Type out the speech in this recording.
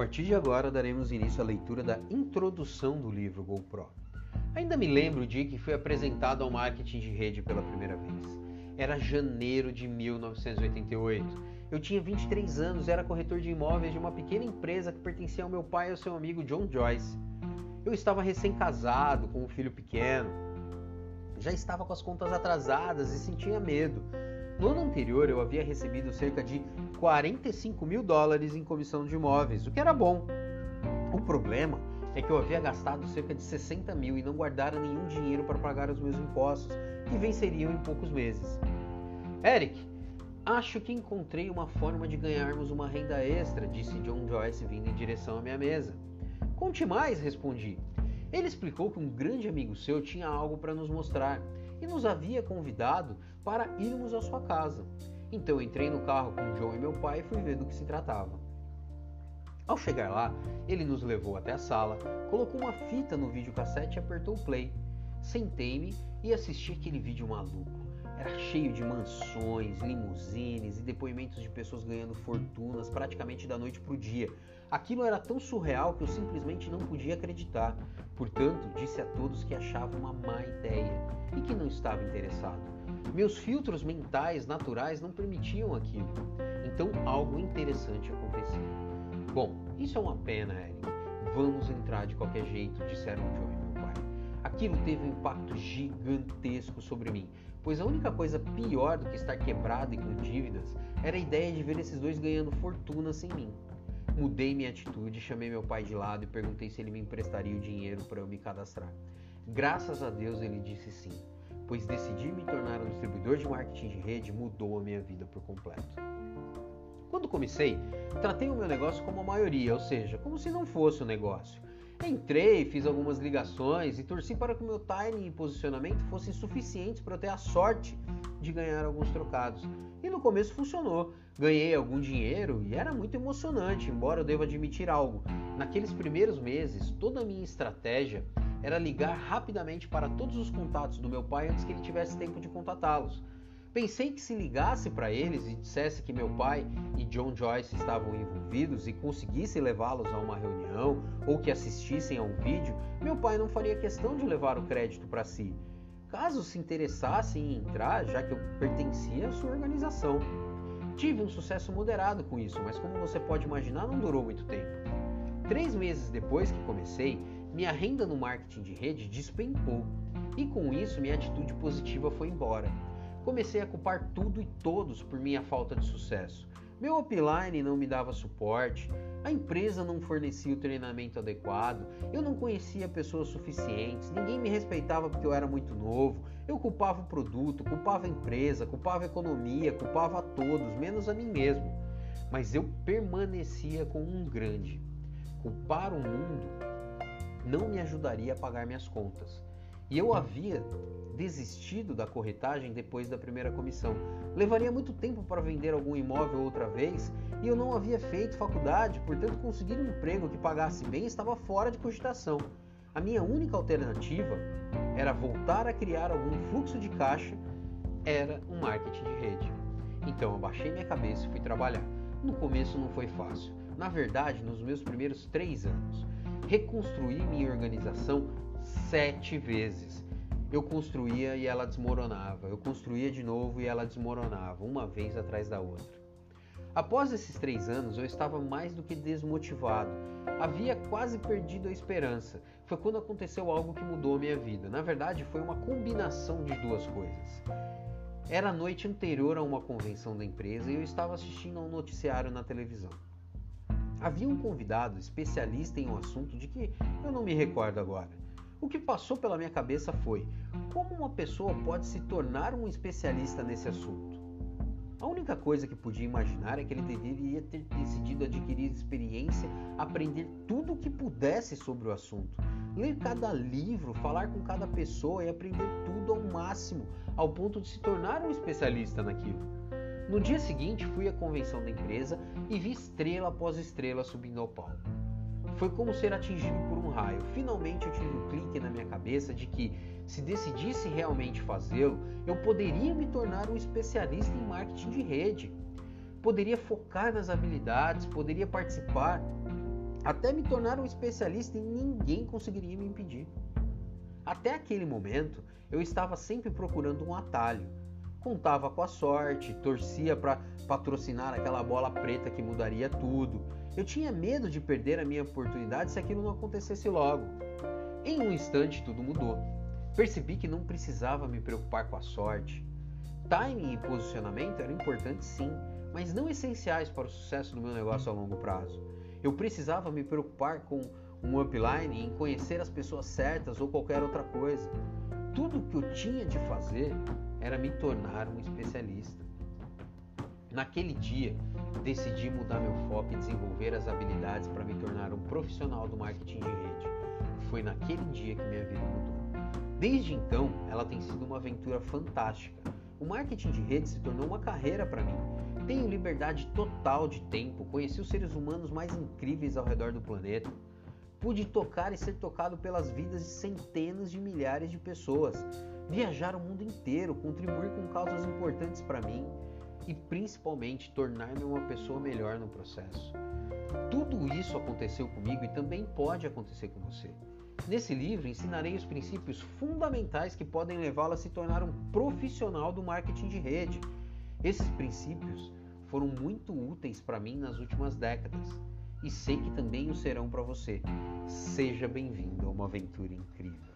partir de agora daremos início à leitura da introdução do livro GoPro. Ainda me lembro o dia que fui apresentado ao marketing de rede pela primeira vez. Era janeiro de 1988. Eu tinha 23 anos era corretor de imóveis de uma pequena empresa que pertencia ao meu pai e ao seu amigo John Joyce. Eu estava recém-casado, com um filho pequeno, já estava com as contas atrasadas e sentia medo. No ano anterior, eu havia recebido cerca de 45 mil dólares em comissão de imóveis, o que era bom. O problema é que eu havia gastado cerca de 60 mil e não guardara nenhum dinheiro para pagar os meus impostos, que venceriam em poucos meses. Eric, acho que encontrei uma forma de ganharmos uma renda extra, disse John Joyce vindo em direção à minha mesa. Conte mais, respondi. Ele explicou que um grande amigo seu tinha algo para nos mostrar e nos havia convidado para irmos à sua casa. Então entrei no carro com John e meu pai e fui ver do que se tratava. Ao chegar lá, ele nos levou até a sala, colocou uma fita no videocassete e apertou o play. Sentei-me e assisti aquele vídeo maluco. Era cheio de mansões, limusines e depoimentos de pessoas ganhando fortunas praticamente da noite para o dia. Aquilo era tão surreal que eu simplesmente não podia acreditar. Portanto, disse a todos que achava uma má ideia e que não estava interessado. Meus filtros mentais naturais não permitiam aquilo. Então algo interessante acontecia. Bom, isso é uma pena, Eric. Vamos entrar de qualquer jeito, disseram pai. Aquilo teve um impacto gigantesco sobre mim, pois a única coisa pior do que estar quebrado e com dívidas era a ideia de ver esses dois ganhando fortuna sem mim. Mudei minha atitude, chamei meu pai de lado e perguntei se ele me emprestaria o dinheiro para eu me cadastrar. Graças a Deus ele disse sim, pois decidir me tornar um distribuidor de marketing de rede mudou a minha vida por completo. Quando comecei, tratei o meu negócio como a maioria, ou seja, como se não fosse um negócio. Entrei, fiz algumas ligações e torci para que o meu timing e posicionamento fossem suficientes para eu ter a sorte de ganhar alguns trocados. E no começo funcionou. Ganhei algum dinheiro e era muito emocionante, embora eu deva admitir algo. Naqueles primeiros meses, toda a minha estratégia era ligar rapidamente para todos os contatos do meu pai antes que ele tivesse tempo de contatá-los. Pensei que se ligasse para eles e dissesse que meu pai e John Joyce estavam envolvidos e conseguisse levá-los a uma reunião ou que assistissem a um vídeo, meu pai não faria questão de levar o crédito para si, caso se interessasse em entrar, já que eu pertencia à sua organização. Tive um sucesso moderado com isso, mas como você pode imaginar, não durou muito tempo. Três meses depois que comecei, minha renda no marketing de rede despencou e com isso minha atitude positiva foi embora. Comecei a culpar tudo e todos por minha falta de sucesso. Meu upline não me dava suporte, a empresa não fornecia o treinamento adequado, eu não conhecia pessoas suficientes, ninguém me respeitava porque eu era muito novo, eu culpava o produto, culpava a empresa, culpava a economia, culpava a todos, menos a mim mesmo. Mas eu permanecia com um grande. Culpar o mundo não me ajudaria a pagar minhas contas. E eu havia desistido da corretagem depois da primeira comissão. Levaria muito tempo para vender algum imóvel outra vez e eu não havia feito faculdade, portanto, conseguir um emprego que pagasse bem estava fora de cogitação. A minha única alternativa era voltar a criar algum fluxo de caixa, era um marketing de rede. Então eu baixei minha cabeça e fui trabalhar. No começo não foi fácil. Na verdade, nos meus primeiros três anos, reconstruí minha organização sete vezes. Eu construía e ela desmoronava. Eu construía de novo e ela desmoronava, uma vez atrás da outra. Após esses três anos, eu estava mais do que desmotivado. Havia quase perdido a esperança. Foi quando aconteceu algo que mudou minha vida. Na verdade, foi uma combinação de duas coisas. Era a noite anterior a uma convenção da empresa e eu estava assistindo a um noticiário na televisão. Havia um convidado especialista em um assunto de que eu não me recordo agora. O que passou pela minha cabeça foi: como uma pessoa pode se tornar um especialista nesse assunto? A única coisa que podia imaginar é que ele deveria ter decidido adquirir experiência, aprender tudo o que pudesse sobre o assunto, ler cada livro, falar com cada pessoa e aprender tudo ao máximo, ao ponto de se tornar um especialista naquilo. No dia seguinte, fui à convenção da empresa e vi estrela após estrela subindo ao palco. Foi como ser atingido por um raio. Finalmente eu tive um clique na minha cabeça de que, se decidisse realmente fazê-lo, eu poderia me tornar um especialista em marketing de rede. Poderia focar nas habilidades, poderia participar até me tornar um especialista e ninguém conseguiria me impedir. Até aquele momento, eu estava sempre procurando um atalho. Contava com a sorte, torcia para patrocinar aquela bola preta que mudaria tudo. Eu tinha medo de perder a minha oportunidade se aquilo não acontecesse logo. Em um instante, tudo mudou. Percebi que não precisava me preocupar com a sorte. Timing e posicionamento eram importantes sim, mas não essenciais para o sucesso do meu negócio a longo prazo. Eu precisava me preocupar com um upline, em conhecer as pessoas certas ou qualquer outra coisa. Tudo o que eu tinha de fazer era me tornar um especialista. Naquele dia, decidi mudar meu foco e desenvolver as habilidades para me tornar um profissional do marketing de rede. Foi naquele dia que minha vida mudou. Desde então, ela tem sido uma aventura fantástica. O marketing de rede se tornou uma carreira para mim. Tenho liberdade total de tempo, conheci os seres humanos mais incríveis ao redor do planeta. Pude tocar e ser tocado pelas vidas de centenas de milhares de pessoas, viajar o mundo inteiro, contribuir com causas importantes para mim e principalmente tornar-me uma pessoa melhor no processo. Tudo isso aconteceu comigo e também pode acontecer com você. Nesse livro ensinarei os princípios fundamentais que podem levá-lo a se tornar um profissional do marketing de rede. Esses princípios foram muito úteis para mim nas últimas décadas e sei que também o serão para você. Seja bem-vindo a uma aventura incrível.